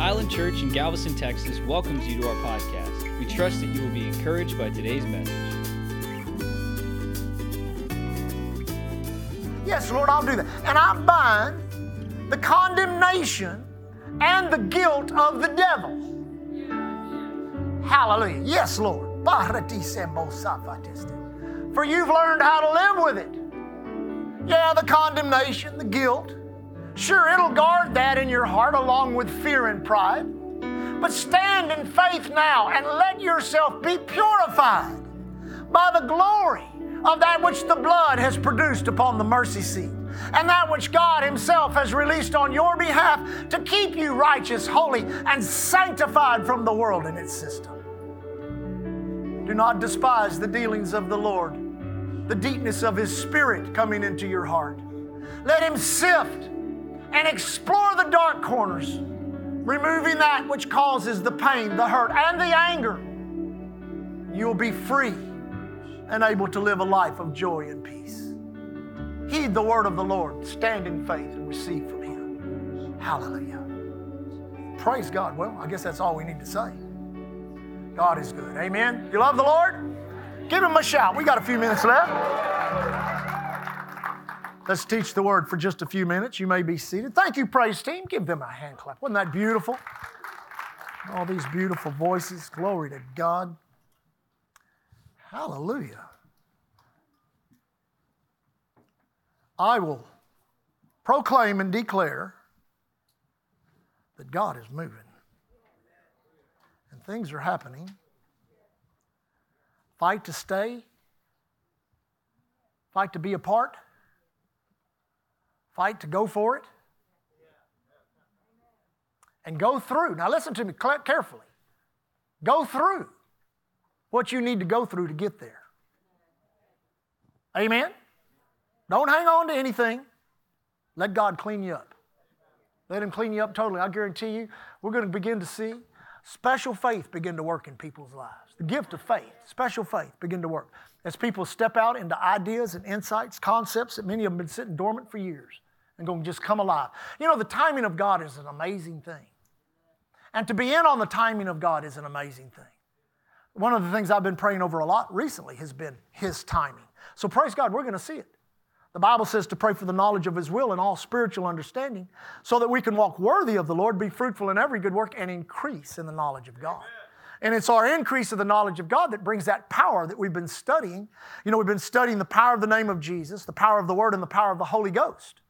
Island Church in Galveston, Texas welcomes you to our podcast. We trust that you will be encouraged by today's message. Yes, Lord, I'll do that. And I bind the condemnation and the guilt of the devil. Hallelujah. Yes, Lord. For you've learned how to live with it. Yeah, the condemnation, the guilt. Sure, it'll guard that in your heart along with fear and pride. But stand in faith now and let yourself be purified by the glory of that which the blood has produced upon the mercy seat and that which God Himself has released on your behalf to keep you righteous, holy, and sanctified from the world and its system. Do not despise the dealings of the Lord, the deepness of His Spirit coming into your heart. Let Him sift and explore the dark corners, removing that which causes the pain, the hurt, and the anger. You'll be free and able to live a life of joy and peace. Heed the word of the Lord, stand in faith, and receive from Him. Hallelujah. Praise God. Well, I guess that's all we need to say. God is good. Amen. You love the Lord? Give Him a shout. We got a few minutes left. Let's teach the word for just a few minutes. You may be seated. Thank you, praise team. Give them a hand clap. Wasn't that beautiful? All these beautiful voices. Glory to God. Hallelujah. I will proclaim and declare that God is moving and things are happening. Fight to stay, fight to be a part, fight to go for it, and go through. Now, listen to me carefully. Go through what you need to go through to get there. Amen? Don't hang on to anything. Let God clean you up. Let Him clean you up totally. I guarantee you, we're going to begin to see special faith begin to work in people's lives. The gift of faith, special faith, begin to work. As people step out into ideas and insights, concepts that many have been sitting dormant for years and going to just come alive. You know, the timing of God is an amazing thing. And to be in on the timing of God is an amazing thing. One of the things I've been praying over a lot recently has been His timing. So praise God, we're going to see it. The Bible says to pray for the knowledge of His will and all spiritual understanding so that we can walk worthy of the Lord, be fruitful in every good work, and increase in the knowledge of God. And it's our increase of the knowledge of God that brings that power that we've been studying. You know, we've been studying the power of the name of Jesus, the power of the Word, and the power of the Holy Ghost.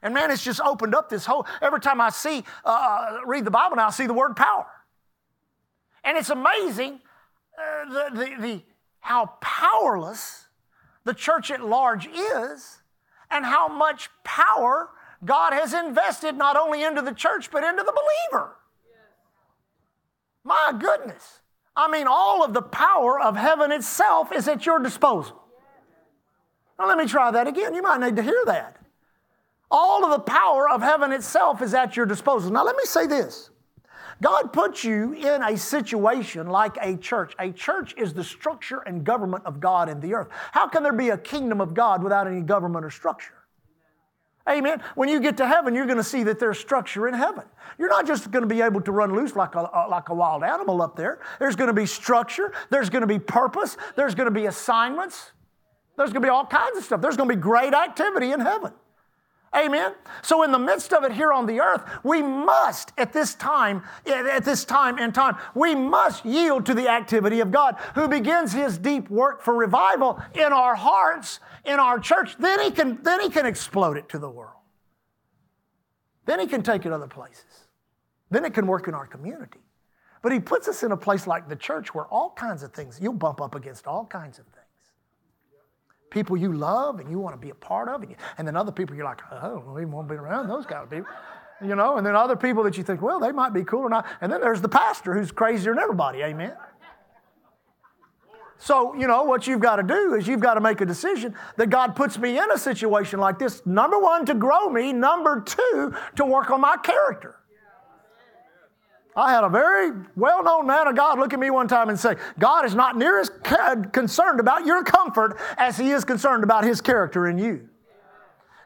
And man, it's just opened up this whole, every time I see, uh, uh read the Bible now, I see the word power. And it's amazing uh, the, the, the, how powerless the church at large is and how much power God has invested not only into the church, but into the believer. My goodness. I mean, all of the power of heaven itself is at your disposal. Now, let me try that again. You might need to hear that. All of the power of heaven itself is at your disposal. Now, let me say this God puts you in a situation like a church. A church is the structure and government of God in the earth. How can there be a kingdom of God without any government or structure? Amen. When you get to heaven, you're going to see that there's structure in heaven. You're not just going to be able to run loose like a, like a wild animal up there. There's going to be structure, there's going to be purpose, there's going to be assignments, there's going to be all kinds of stuff. There's going to be great activity in heaven. Amen. So in the midst of it here on the earth, we must at this time, at this time and time, we must yield to the activity of God who begins his deep work for revival in our hearts, in our church. Then he can, then he can explode it to the world. Then he can take it other places. Then it can work in our community. But he puts us in a place like the church where all kinds of things, you'll bump up against all kinds of things people you love and you want to be a part of, and, you, and then other people you're like, oh, I don't even want to be around those kind of people. You know, and then other people that you think, well, they might be cool or not. And then there's the pastor who's crazier than everybody, amen? So, you know, what you've got to do is you've got to make a decision that God puts me in a situation like this. Number one, to grow me. Number two, to work on my character. I had a very well known man of God look at me one time and say, God is not near as concerned about your comfort as he is concerned about his character in you.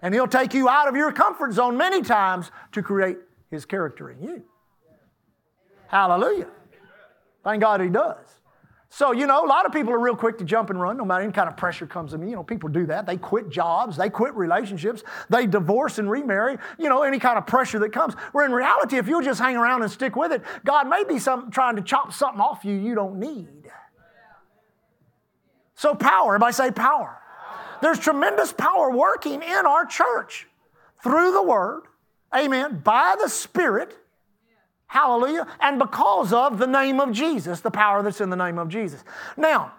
And he'll take you out of your comfort zone many times to create his character in you. Hallelujah. Thank God He does. So, you know, a lot of people are real quick to jump and run no matter any kind of pressure comes to me. You know, people do that. They quit jobs, they quit relationships, they divorce and remarry, you know, any kind of pressure that comes. Where in reality, if you'll just hang around and stick with it, God may be some, trying to chop something off you you don't need. So, power, everybody say power. There's tremendous power working in our church through the Word, amen, by the Spirit Hallelujah. And because of the name of Jesus, the power that's in the name of Jesus. Now,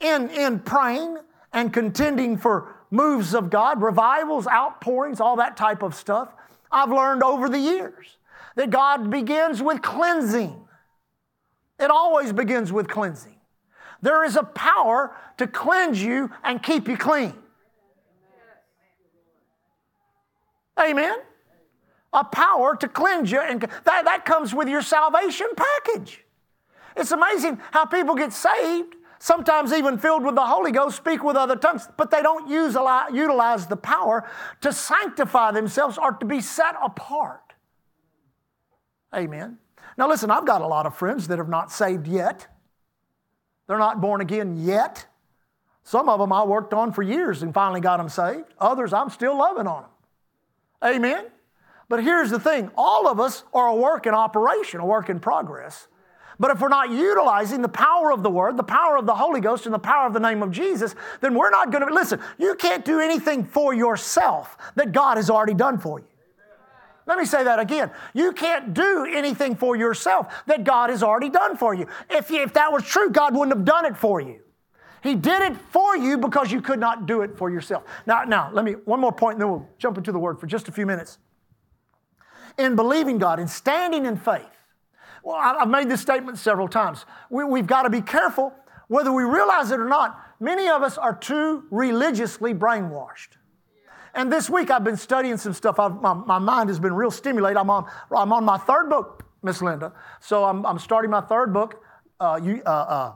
in, in praying and contending for moves of God, revivals, outpourings, all that type of stuff, I've learned over the years that God begins with cleansing. It always begins with cleansing. There is a power to cleanse you and keep you clean. Amen a power to cleanse you, and that, that comes with your salvation package. It's amazing how people get saved, sometimes even filled with the Holy Ghost, speak with other tongues, but they don't use, utilize the power to sanctify themselves or to be set apart. Amen. Now, listen, I've got a lot of friends that are not saved yet. They're not born again yet. Some of them I worked on for years and finally got them saved. Others I'm still loving on them. Amen. But here's the thing all of us are a work in operation, a work in progress. But if we're not utilizing the power of the Word, the power of the Holy Ghost, and the power of the name of Jesus, then we're not going to. Listen, you can't do anything for yourself that God has already done for you. Let me say that again. You can't do anything for yourself that God has already done for you. If, if that was true, God wouldn't have done it for you. He did it for you because you could not do it for yourself. Now, now, let me, one more point, and then we'll jump into the Word for just a few minutes in believing God, in standing in faith. Well, I've made this statement several times. We, have got to be careful, whether we realize it or not. Many of us are too religiously brainwashed. And this week I've been studying some stuff. My, my, mind has been real stimulated. I'm on, I'm on my third book, Miss Linda. So I'm, I'm, starting my third book, uh, you, uh, uh,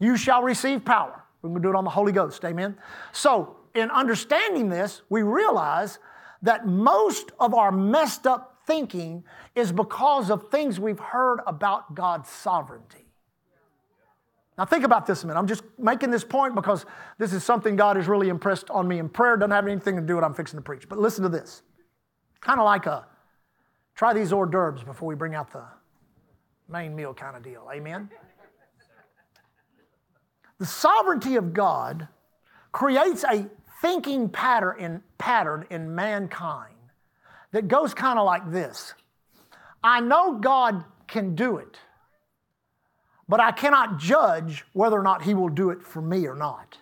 you Shall Receive Power. We're going to do it on the Holy Ghost. Amen. So, in understanding this, we realize that most of our messed up thinking is because of things we've heard about God's sovereignty. Now, think about this a minute. I'm just making this point because this is something God has really impressed on me, in prayer doesn't have anything to do with what I'm fixing to preach. But listen to this kind of like a try these hors d'oeuvres before we bring out the main meal kind of deal. Amen? the sovereignty of God creates a thinking pattern in, pattern in mankind that goes kind of like this I know God can do it, but I cannot judge whether or not He will do it for me or not.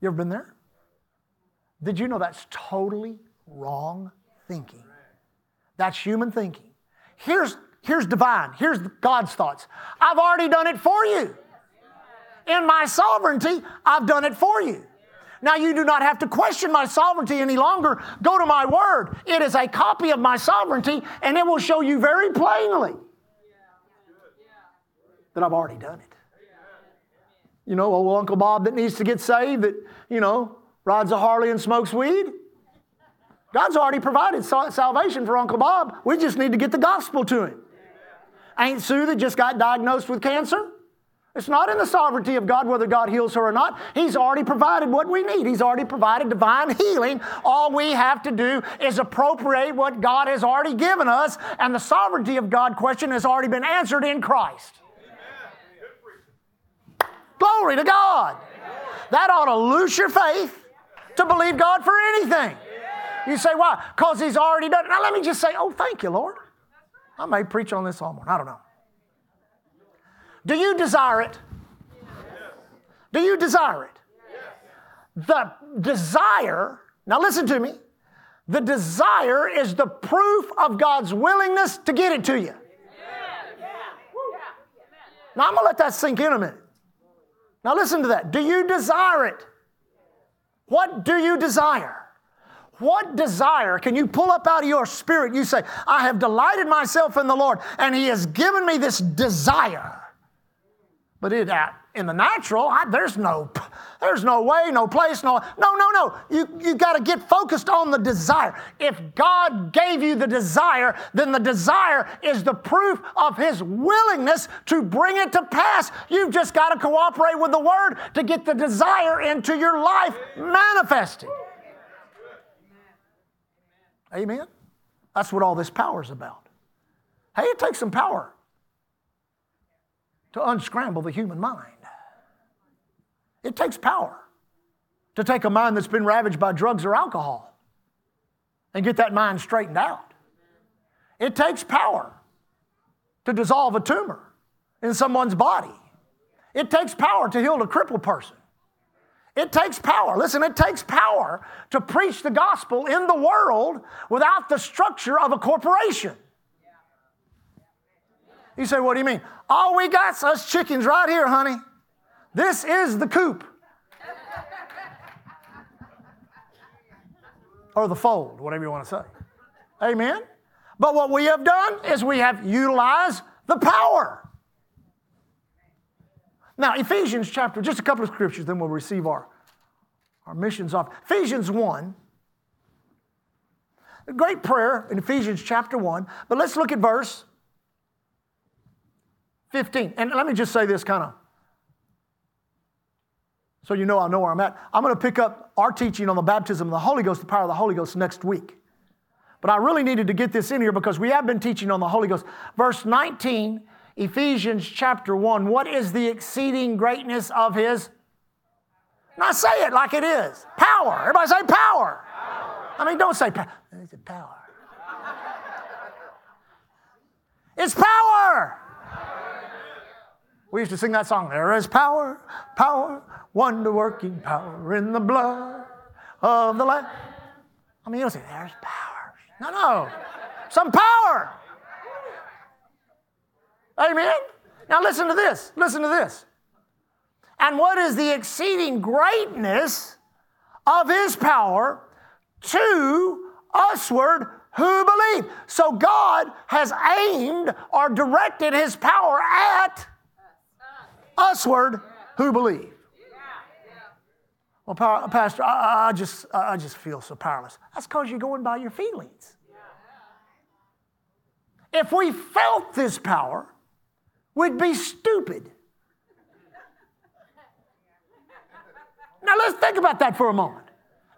You ever been there? Did you know that's totally wrong thinking? That's human thinking. Here's, here's divine, here's God's thoughts. I've already done it for you. In my sovereignty, I've done it for you. Now you do not have to question my sovereignty any longer. Go to my word. It is a copy of my sovereignty, and it will show you very plainly that I've already done it. You know, old Uncle Bob that needs to get saved, that, you know, rides a Harley and smokes weed. God's already provided salvation for Uncle Bob. We just need to get the gospel to him. Ain't Sue that just got diagnosed with cancer? It's not in the sovereignty of God whether God heals her or not. He's already provided what we need. He's already provided divine healing. All we have to do is appropriate what God has already given us, and the sovereignty of God question has already been answered in Christ. Glory to God. That ought to loose your faith to believe God for anything. You say, why? Because He's already done it. Now, let me just say, oh, thank you, Lord. I may preach on this all morning. I don't know. Do you desire it? Do you desire it? The desire, now listen to me, the desire is the proof of God's willingness to get it to you. Now I'm going to let that sink in a minute. Now listen to that. Do you desire it? What do you desire? What desire can you pull up out of your spirit? You say, I have delighted myself in the Lord, and He has given me this desire. But it, uh, in the natural, I, there's no there's no way, no place, no no no no. You you got to get focused on the desire. If God gave you the desire, then the desire is the proof of his willingness to bring it to pass. You've just got to cooperate with the word to get the desire into your life manifested. Amen. That's what all this power is about. Hey, it takes some power to unscramble the human mind. It takes power to take a mind that's been ravaged by drugs or alcohol and get that mind straightened out. It takes power to dissolve a tumor in someone's body. It takes power to heal a crippled person. It takes power. Listen, it takes power to preach the gospel in the world without the structure of a corporation. You say, What do you mean? All we got's us chickens right here, honey. This is the coop. or the fold, whatever you want to say. Amen? But what we have done is we have utilized the power. Now, Ephesians chapter, just a couple of scriptures, then we'll receive our, our missions off. Ephesians 1, a great prayer in Ephesians chapter 1, but let's look at verse 15. And let me just say this kind of so you know I know where I'm at. I'm going to pick up our teaching on the baptism of the Holy Ghost, the power of the Holy Ghost next week. But I really needed to get this in here because we have been teaching on the Holy Ghost. Verse 19, Ephesians chapter 1. What is the exceeding greatness of his? Now say it like it is. Power. Everybody say power. power. I mean, don't say power. It's power. it's power. We used to sing that song. There is power, power, wonder working power in the blood of the Lamb. I mean, you don't say, there's power. No, no. Some power. Amen. Now listen to this. Listen to this. And what is the exceeding greatness of his power to usward who believe? So God has aimed or directed his power at usward who believe. Well, Pastor, I, I, just, I just feel so powerless. That's because you're going by your feelings. If we felt this power, we'd be stupid. Now let's think about that for a moment.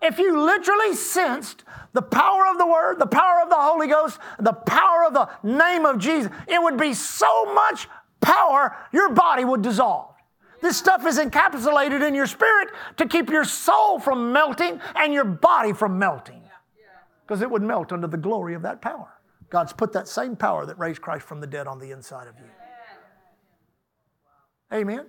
If you literally sensed the power of the Word, the power of the Holy Ghost, the power of the name of Jesus, it would be so much power, your body would dissolve. This stuff is encapsulated in your spirit to keep your soul from melting and your body from melting. Because it would melt under the glory of that power. God's put that same power that raised Christ from the dead on the inside of you. Amen.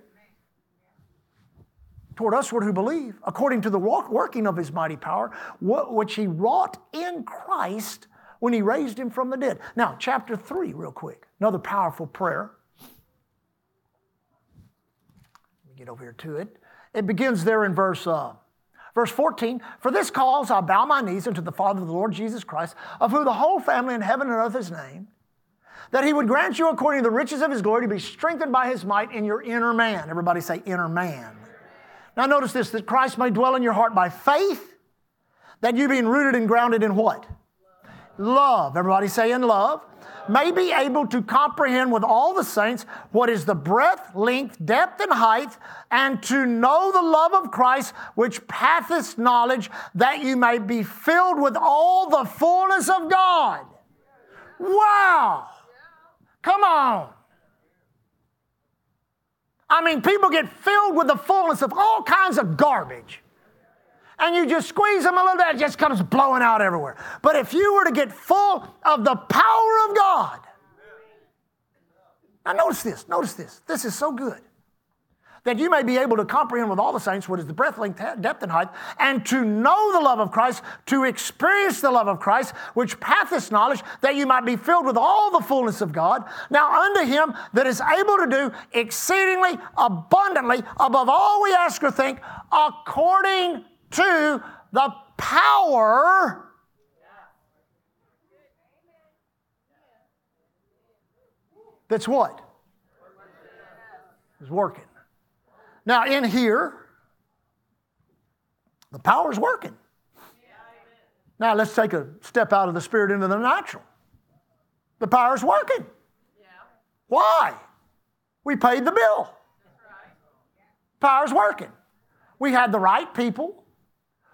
Toward usward who believe, according to the working of his mighty power, which he wrought in Christ when he raised him from the dead. Now, chapter 3, real quick. Another powerful prayer. Get over here to it. It begins there in verse, uh, verse 14. For this cause I bow my knees unto the Father of the Lord Jesus Christ, of whom the whole family in heaven and earth is named, that he would grant you according to the riches of his glory to be strengthened by his might in your inner man. Everybody say inner man. Now notice this, that Christ may dwell in your heart by faith, that you being rooted and grounded in what? Love. Everybody say in love may be able to comprehend with all the saints what is the breadth, length, depth, and height, and to know the love of Christ, which passeth knowledge, that you may be filled with all the fullness of God. Wow! Come on. I mean, people get filled with the fullness of all kinds of garbage and you just squeeze them a little bit, it just comes blowing out everywhere. But if you were to get full of the power of God, now notice this, notice this. This is so good. That you may be able to comprehend with all the saints what is the breadth, length, depth, and height, and to know the love of Christ, to experience the love of Christ, which passeth knowledge, that you might be filled with all the fullness of God. Now, unto him that is able to do exceedingly abundantly above all we ask or think, according to the power that's what? Is working. Now, in here, the power's working. Now, let's take a step out of the spirit into the natural. The power's working. Why? We paid the bill. Power's working. We had the right people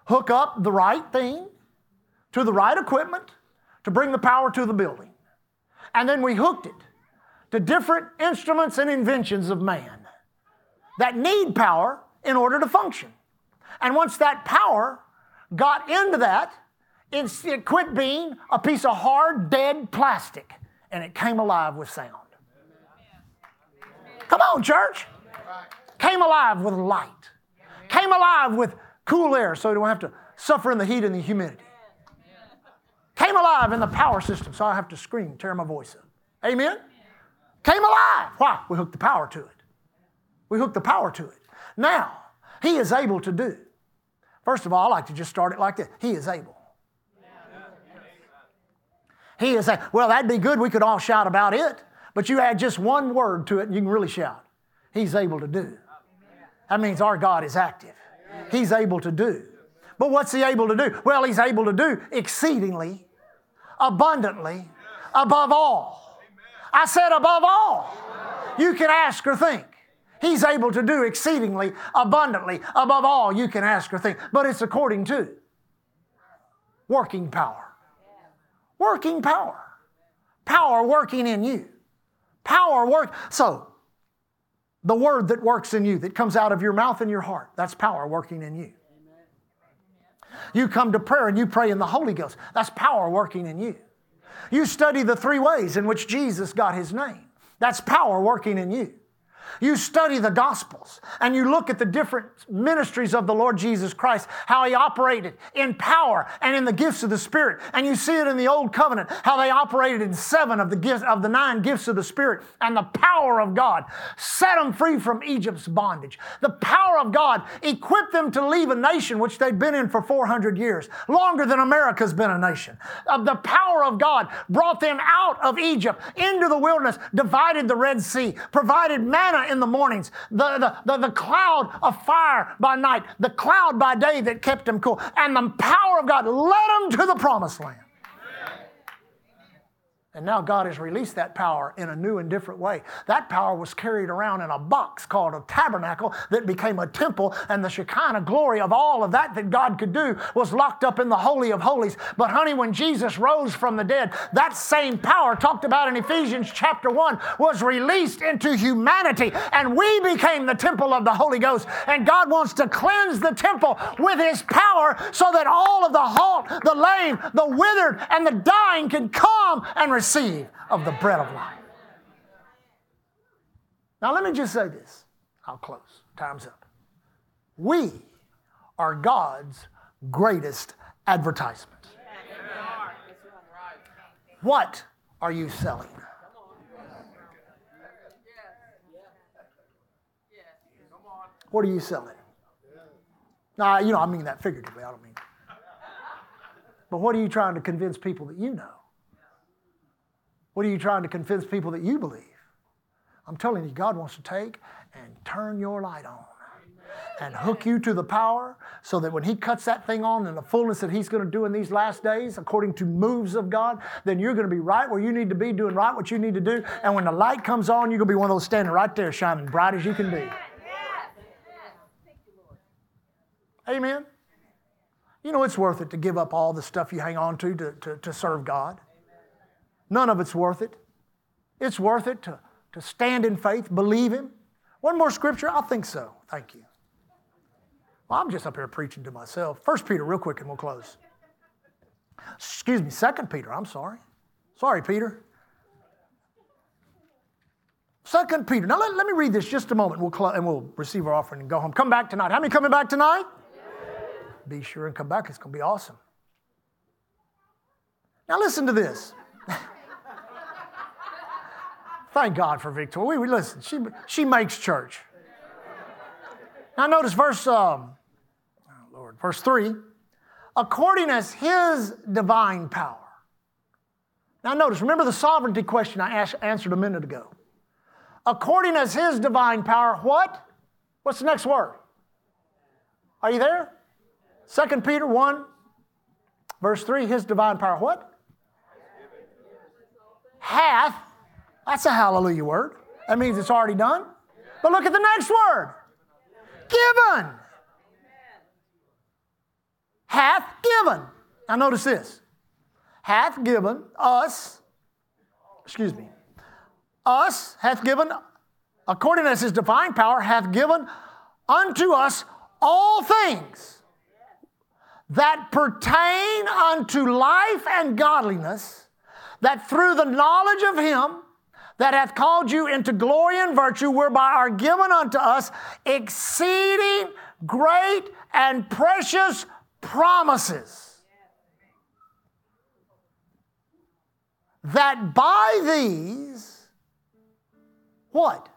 hook up the right thing to the right equipment to bring the power to the building. And then we hooked it to different instruments and inventions of man that need power in order to function. And once that power got into that, it quit being a piece of hard, dead plastic and it came alive with sound. Come on, church. Came alive with light. Came alive with cool air so you don't have to suffer in the heat and the humidity. Came alive in the power system so I have to scream, tear my voice up. Amen? Came alive. Why? We hooked the power to it. We hooked the power to it. Now, He is able to do. First of all, I like to just start it like this He is able. He is, able. well, that'd be good. We could all shout about it. But you add just one word to it and you can really shout. He's able to do. That means our God is active. He's able to do. But what's He able to do? Well, He's able to do exceedingly, abundantly, above all. I said above all. You can ask or think. He's able to do exceedingly, abundantly, above all you can ask or think. But it's according to working power. Working power. Power working in you. Power work. So, the word that works in you, that comes out of your mouth and your heart, that's power working in you. You come to prayer and you pray in the Holy Ghost, that's power working in you. You study the three ways in which Jesus got his name, that's power working in you. You study the Gospels and you look at the different ministries of the Lord Jesus Christ, how He operated in power and in the gifts of the Spirit. And you see it in the Old Covenant, how they operated in seven of the gifts of the nine gifts of the Spirit and the power of God set them free from Egypt's bondage. The power of God equipped them to leave a nation which they'd been in for 400 years, longer than America's been a nation. Of the power of God brought them out of Egypt into the wilderness, divided the Red Sea, provided manna in the mornings, the, the, the, the, cloud of fire by night, the cloud by day that kept them cool, and the power of God led them to the promised land. And now God has released that power in a new and different way. That power was carried around in a box called a tabernacle that became a temple, and the Shekinah glory of all of that that God could do was locked up in the Holy of Holies. But, honey, when Jesus rose from the dead, that same power talked about in Ephesians chapter 1 was released into humanity, and we became the temple of the Holy Ghost. And God wants to cleanse the temple with His power so that all of the halt, the lame, the withered, and the dying can come and receive receive of the bread of life. Now, let me just say this. I'll close. Time's up. We are God's greatest advertisement. What are you selling? What are you selling? Now, you know, I mean that figuratively. I don't mean. But what are you trying to convince people that you know? What are you trying to convince people that you believe? I'm telling you, God wants to take and turn your light on and hook you to the power so that when He cuts that thing on in the fullness that He's going to do in these last days, according to moves of God, then you're going to be right where you need to be, doing right what you need to do. And when the light comes on, you're going to be one of those standing right there, shining bright as you can be. Amen. You know, it's worth it to give up all the stuff you hang on to to, to, to serve God. None of it's worth it. It's worth it to, to stand in faith, believe Him. One more scripture? I think so. Thank you. Well, I'm just up here preaching to myself. First Peter, real quick, and we'll close. Excuse me, Second Peter. I'm sorry. Sorry, Peter. Second Peter. Now let, let me read this just a moment. We'll cl- and we'll receive our offering and go home. Come back tonight. How many coming back tonight? Be sure and come back. It's going to be awesome. Now listen to this. Thank God for Victoria. We, listen. She she makes church. Now notice verse um, oh Lord, verse three. According as His divine power. Now notice. Remember the sovereignty question I asked, answered a minute ago. According as His divine power, what What's the next word? Are you there? 2 Peter 1, verse 3, his divine power, what? Hath, that's a hallelujah word. That means it's already done. But look at the next word given. Hath given. Now notice this. Hath given us, excuse me, us hath given, according as his divine power, hath given unto us all things that pertain unto life and godliness, that through the knowledge of him that hath called you into glory and virtue, whereby are given unto us exceeding great and precious promises. That by these, what?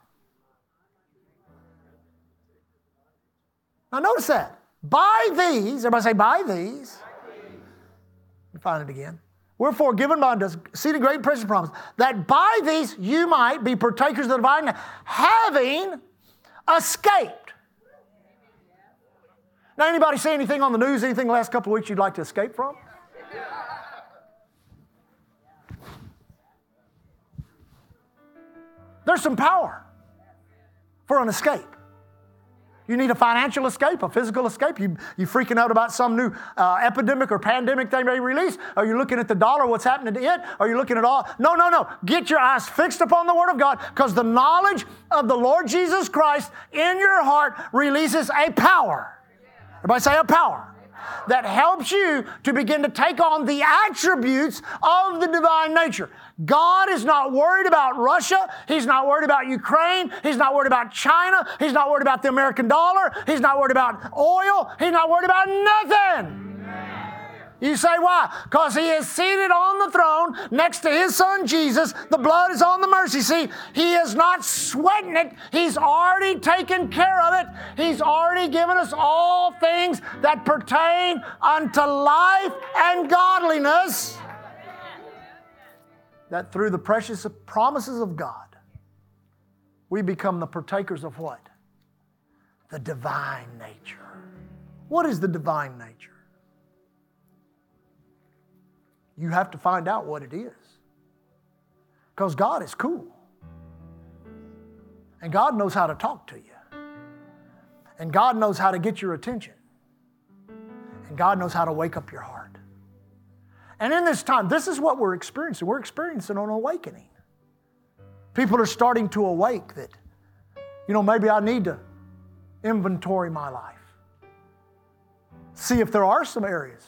Now notice that. By these, everybody say, by these. Let me find it again. Wherefore, given by exceeding great precious promise, that by these you might be partakers of the divine, having escaped. Now, anybody see anything on the news, anything the last couple of weeks you'd like to escape from? There's some power for an escape. You need a financial escape, a physical escape. You, you freaking out about some new uh, epidemic or pandemic they may release? Are you looking at the dollar, what's happening to it? Are you looking at all? No, no, no. Get your eyes fixed upon the Word of God because the knowledge of the Lord Jesus Christ in your heart releases a power. Everybody say a power that helps you to begin to take on the attributes of the divine nature. God is not worried about Russia. He's not worried about Ukraine. He's not worried about China. He's not worried about the American dollar. He's not worried about oil. He's not worried about nothing. You say why? Because he is seated on the throne next to his son Jesus. The blood is on the mercy seat. He is not sweating it. He's already taken care of it. He's already given us all things that pertain unto life and godliness. That through the precious promises of God, we become the partakers of what? The divine nature. What is the divine nature? You have to find out what it is. Because God is cool. And God knows how to talk to you. And God knows how to get your attention. And God knows how to wake up your heart. And in this time, this is what we're experiencing. We're experiencing an awakening. People are starting to awake that, you know, maybe I need to inventory my life. See if there are some areas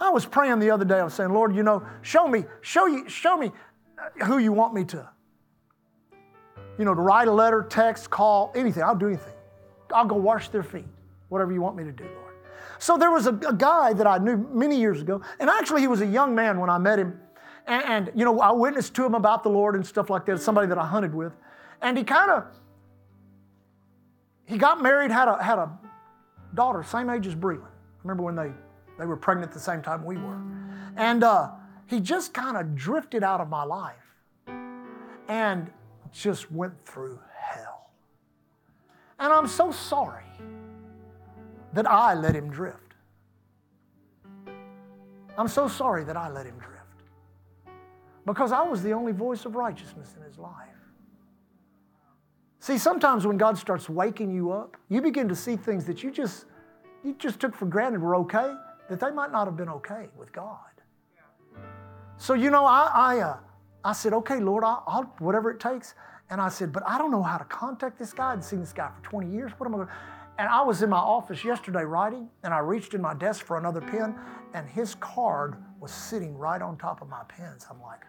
I was praying the other day. I was saying, Lord, you know, show me, show you, show me uh, who you want me to. You know, to write a letter, text, call, anything. I'll do anything. I'll go wash their feet. Whatever you want me to do, Lord. So there was a, a guy that I knew many years ago, and actually he was a young man when I met him. And, and, you know, I witnessed to him about the Lord and stuff like that, somebody that I hunted with. And he kind of, he got married, had a, had a daughter, same age as Breland. I remember when they they were pregnant at the same time we were. And uh, he just kind of drifted out of my life and just went through hell. And I'm so sorry that I let him drift. I'm so sorry that I let him drift because I was the only voice of righteousness in his life. See, sometimes when God starts waking you up, you begin to see things that you just you just took for granted were okay that they might not have been okay with God. So, you know, I, I, uh, I said, okay, Lord, I'll, I'll, whatever it takes. And I said, but I don't know how to contact this guy. I'd seen this guy for 20 years. What am I going to And I was in my office yesterday writing, and I reached in my desk for another pen, and his card was sitting right on top of my pens. I'm like,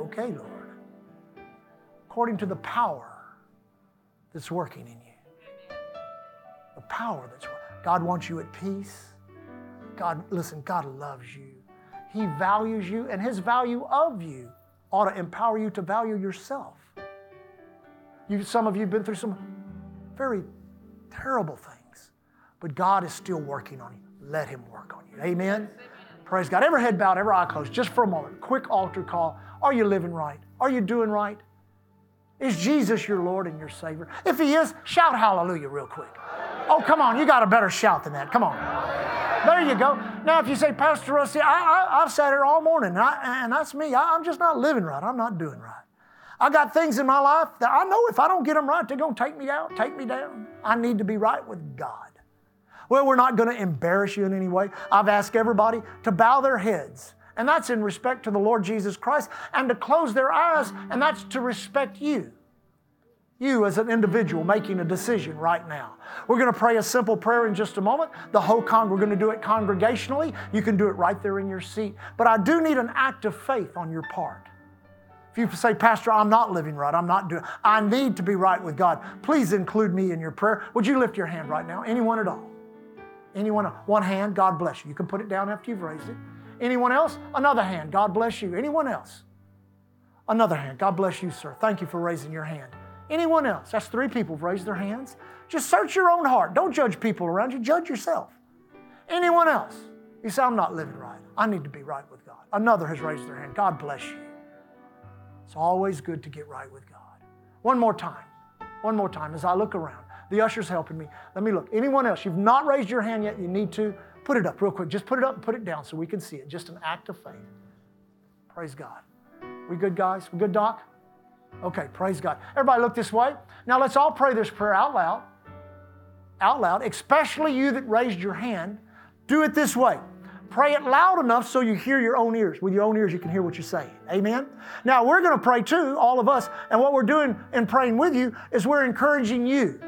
okay, Lord. According to the power that's working in you power that's God wants you at peace. God, listen, God loves you. He values you, and His value of you ought to empower you to value yourself. You, some of you have been through some very terrible things, but God is still working on you. Let Him work on you. Amen? Amen. Praise God. Every head bowed, every eye closed, just for a moment. Quick altar call. Are you living right? Are you doing right? Is Jesus your Lord and your Savior? If He is, shout hallelujah real quick. Oh, come on, you got a better shout than that. Come on. There you go. Now, if you say, Pastor Rusty, I, have sat here all morning, and, I, and that's me. I, I'm just not living right. I'm not doing right. I got things in my life that I know if I don't get them right, they're going to take me out, take me down. I need to be right with God. Well, we're not going to embarrass you in any way. I've asked everybody to bow their heads, and that's in respect to the Lord Jesus Christ, and to close their eyes, and that's to respect you. You as an individual making a decision right now. We're going to pray a simple prayer in just a moment. The whole con we're going to do it congregationally. You can do it right there in your seat. But I do need an act of faith on your part. If you say, Pastor, I'm not living right, I'm not doing, I need to be right with God, please include me in your prayer. Would you lift your hand right now? Anyone at all? Anyone, one hand, God bless you. You can put it down after you've raised it. Anyone else? Another hand, God bless you. Anyone else? Another hand, God bless you, sir. Thank you for raising your hand. Anyone else? That's three people have raised their hands. Just search your own heart. Don't judge people around you, judge yourself. Anyone else? You say, I'm not living right. I need to be right with God. Another has raised their hand. God bless you. It's always good to get right with God. One more time. One more time as I look around. The usher's helping me. Let me look. Anyone else? You've not raised your hand yet. You need to. Put it up real quick. Just put it up and put it down so we can see it. Just an act of faith. Praise God. We good, guys? We good, Doc? Okay, praise God. Everybody look this way. Now let's all pray this prayer out loud. Out loud, especially you that raised your hand. Do it this way. Pray it loud enough so you hear your own ears. With your own ears, you can hear what you're saying. Amen? Now, we're going to pray too, all of us. And what we're doing in praying with you is we're encouraging you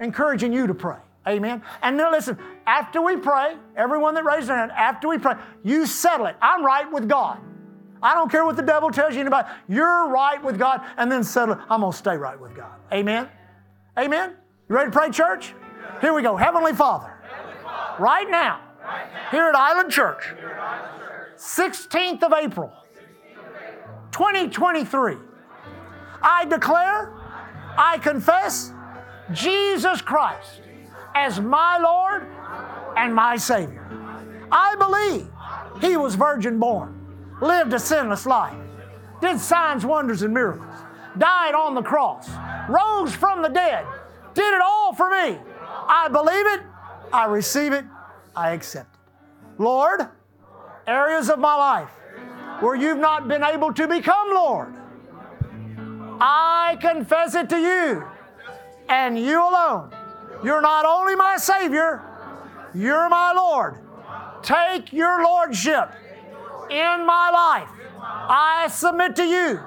encouraging you to pray. Amen. And then listen, after we pray, everyone that raised their hand, after we pray, you settle it. I'm right with God. I don't care what the devil tells you about. You're right with God, and then settle. I'm going to stay right with God. Amen. Amen. You ready to pray, church? Here we go. Heavenly Father, right now, here at Island Church, 16th of April, 2023, I declare, I confess, Jesus Christ as my Lord and my Savior. I believe He was virgin born, lived a sinless life, did signs, wonders, and miracles, died on the cross, rose from the dead, did it all for me. I believe it, I receive it, I accept it. Lord, areas of my life where you've not been able to become Lord, I confess it to you and you alone. You're not only my Savior, you're my Lord. Take your Lordship in my life. I submit to you.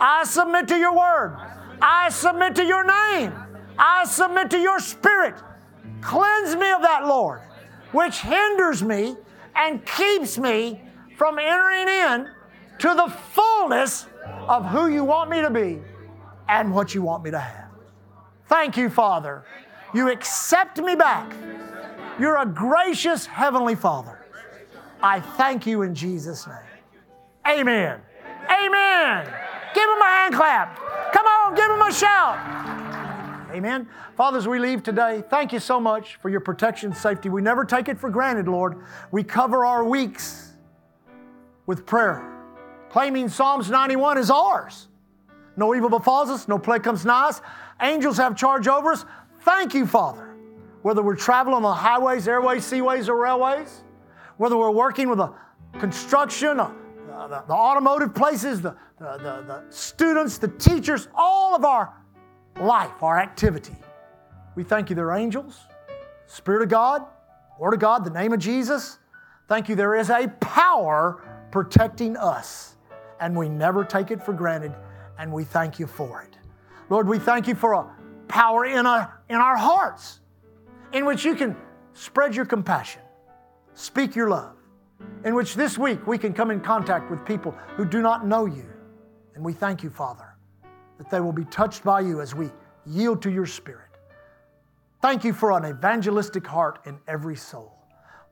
I submit to your word. I submit to your name. I submit to your spirit. Cleanse me of that, Lord, which hinders me and keeps me from entering in to the fullness of who you want me to be and what you want me to have. Thank you, Father. You accept me back. You're a gracious Heavenly Father. I thank you in Jesus' name. Amen. Amen. Give him a hand clap. Come on, give him a shout. Amen. Fathers, we leave today. Thank you so much for your protection safety. We never take it for granted, Lord. We cover our weeks with prayer, claiming Psalms 91 is ours. No evil befalls us, no plague comes nigh us. Angels have charge over us. Thank you, Father. Whether we're traveling on the highways, airways, seaways, or railways, whether we're working with the construction, uh, the, the, automotive places, the, the, the, the students, the teachers, all of our life, our activity. We thank you, they're angels, Spirit of God, Word of God, the name of Jesus. Thank you, there is a power protecting us, and we never take it for granted, and we thank you for it. Lord, we thank you for a power in our, in our hearts in which you can spread your compassion, speak your love, in which this week we can come in contact with people who do not know you. And we thank you, Father, that they will be touched by you as we yield to your Spirit. Thank you for an evangelistic heart in every soul.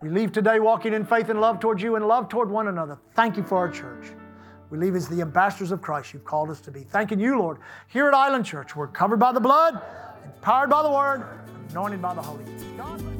We leave today walking in faith and love towards you and love toward one another. Thank you for our church. We leave as the ambassadors of Christ you've called us to be. Thanking you, Lord. Here at Island Church, we're covered by the blood, empowered by the word, anointed by the Holy Ghost.